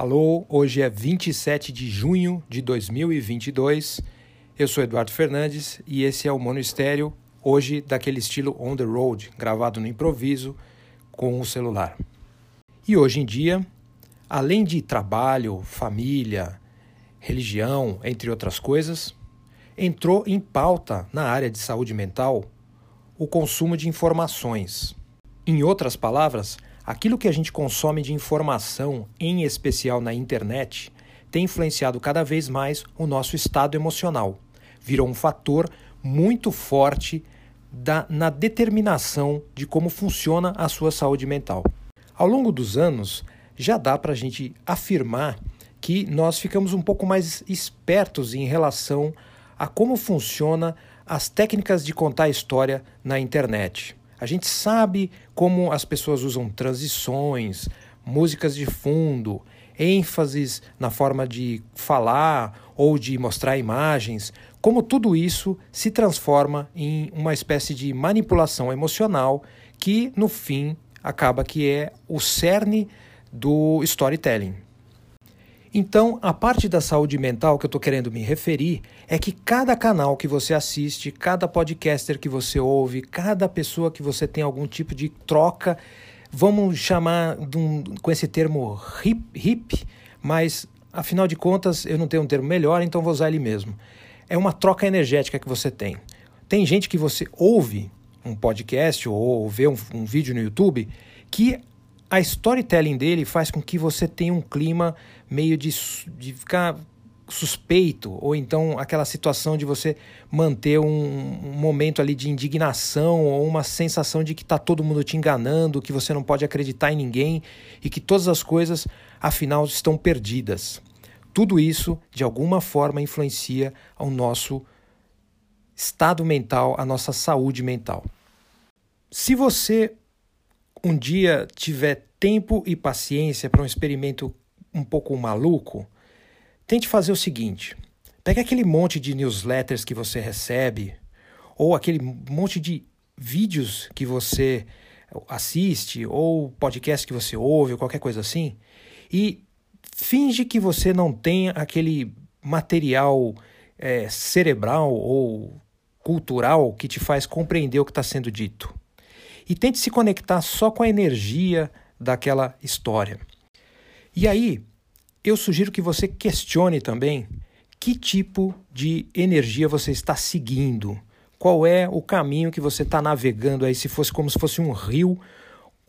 Alô, hoje é 27 de junho de 2022. Eu sou Eduardo Fernandes e esse é o Mono Estéreo, hoje daquele estilo on the road, gravado no improviso com o celular. E hoje em dia, além de trabalho, família, religião, entre outras coisas, entrou em pauta na área de saúde mental o consumo de informações. Em outras palavras, Aquilo que a gente consome de informação, em especial na internet, tem influenciado cada vez mais o nosso estado emocional. Virou um fator muito forte da, na determinação de como funciona a sua saúde mental. Ao longo dos anos, já dá para a gente afirmar que nós ficamos um pouco mais espertos em relação a como funciona as técnicas de contar história na internet. A gente sabe como as pessoas usam transições, músicas de fundo, ênfases na forma de falar ou de mostrar imagens, como tudo isso se transforma em uma espécie de manipulação emocional que, no fim, acaba que é o cerne do storytelling. Então, a parte da saúde mental que eu estou querendo me referir é que cada canal que você assiste, cada podcaster que você ouve, cada pessoa que você tem algum tipo de troca, vamos chamar um, com esse termo hip, hip, mas afinal de contas eu não tenho um termo melhor, então vou usar ele mesmo. É uma troca energética que você tem. Tem gente que você ouve um podcast ou vê um, um vídeo no YouTube que a storytelling dele faz com que você tenha um clima meio de, de ficar suspeito, ou então aquela situação de você manter um, um, momento ali de indignação ou uma sensação de que está todo mundo te enganando, que você não pode acreditar em ninguém e que todas as coisas, afinal, estão perdidas. Tudo isso, de alguma forma, influencia o nosso estado mental, a nossa saúde mental. Se você um dia tiver tempo e paciência para um experimento um pouco maluco, tente fazer o seguinte: pega aquele monte de newsletters que você recebe, ou aquele monte de vídeos que você assiste, ou podcast que você ouve, ou qualquer coisa assim, e finge que você não tem aquele material é, cerebral ou cultural que te faz compreender o que está sendo dito e tente se conectar só com a energia daquela história. E aí, eu sugiro que você questione também que tipo de energia você está seguindo. Qual é o caminho que você está navegando aí, se fosse como se fosse um rio,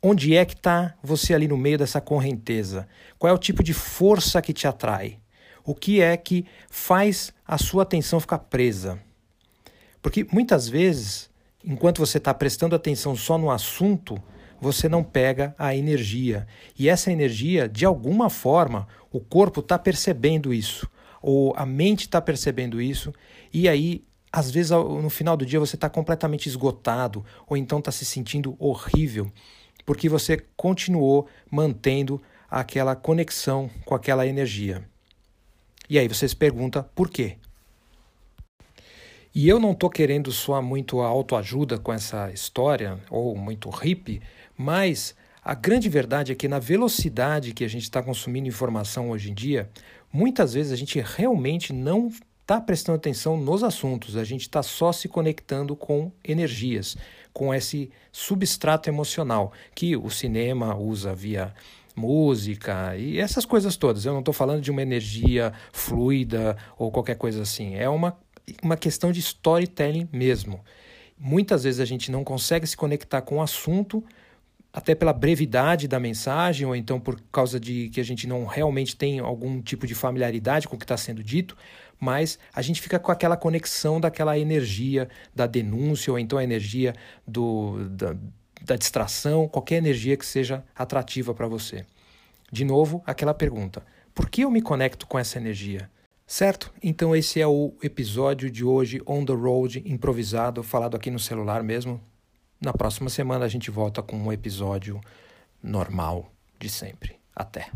onde é que está você ali no meio dessa correnteza? Qual é o tipo de força que te atrai? O que é que faz a sua atenção ficar presa? Porque muitas vezes enquanto você está prestando atenção só no assunto, você não pega a energia. E essa energia, de alguma forma, o corpo está percebendo isso, ou a mente está percebendo isso, e aí, às vezes, no final do dia, você está completamente esgotado, ou então está se sentindo horrível, porque você continuou mantendo aquela conexão com aquela energia. E aí você se pergunta por quê? E eu não estou querendo soar muito autoajuda com essa história, ou muito hippie, mas a grande verdade é que na velocidade que a gente está consumindo informação hoje em dia, muitas vezes a gente realmente não está prestando atenção nos assuntos, a gente está só se conectando com energias, com esse substrato emocional que o cinema usa via música e essas coisas todas. Eu não estou falando de uma energia fluida ou qualquer coisa assim. É uma uma questão de storytelling mesmo. Muitas vezes a gente não consegue se conectar com o assunto, até pela brevidade da mensagem, ou então por causa de que a gente não realmente tem algum tipo de familiaridade com o que está sendo dito, mas a gente fica com aquela conexão daquela energia da denúncia, ou então a energia do, da, da distração, qualquer energia que seja atrativa para você. De novo, aquela pergunta: por que eu me conecto com essa energia? Certo? Então esse é o episódio de hoje on the road improvisado, falado aqui no celular mesmo. Na próxima semana a gente volta com um episódio normal de sempre. Até.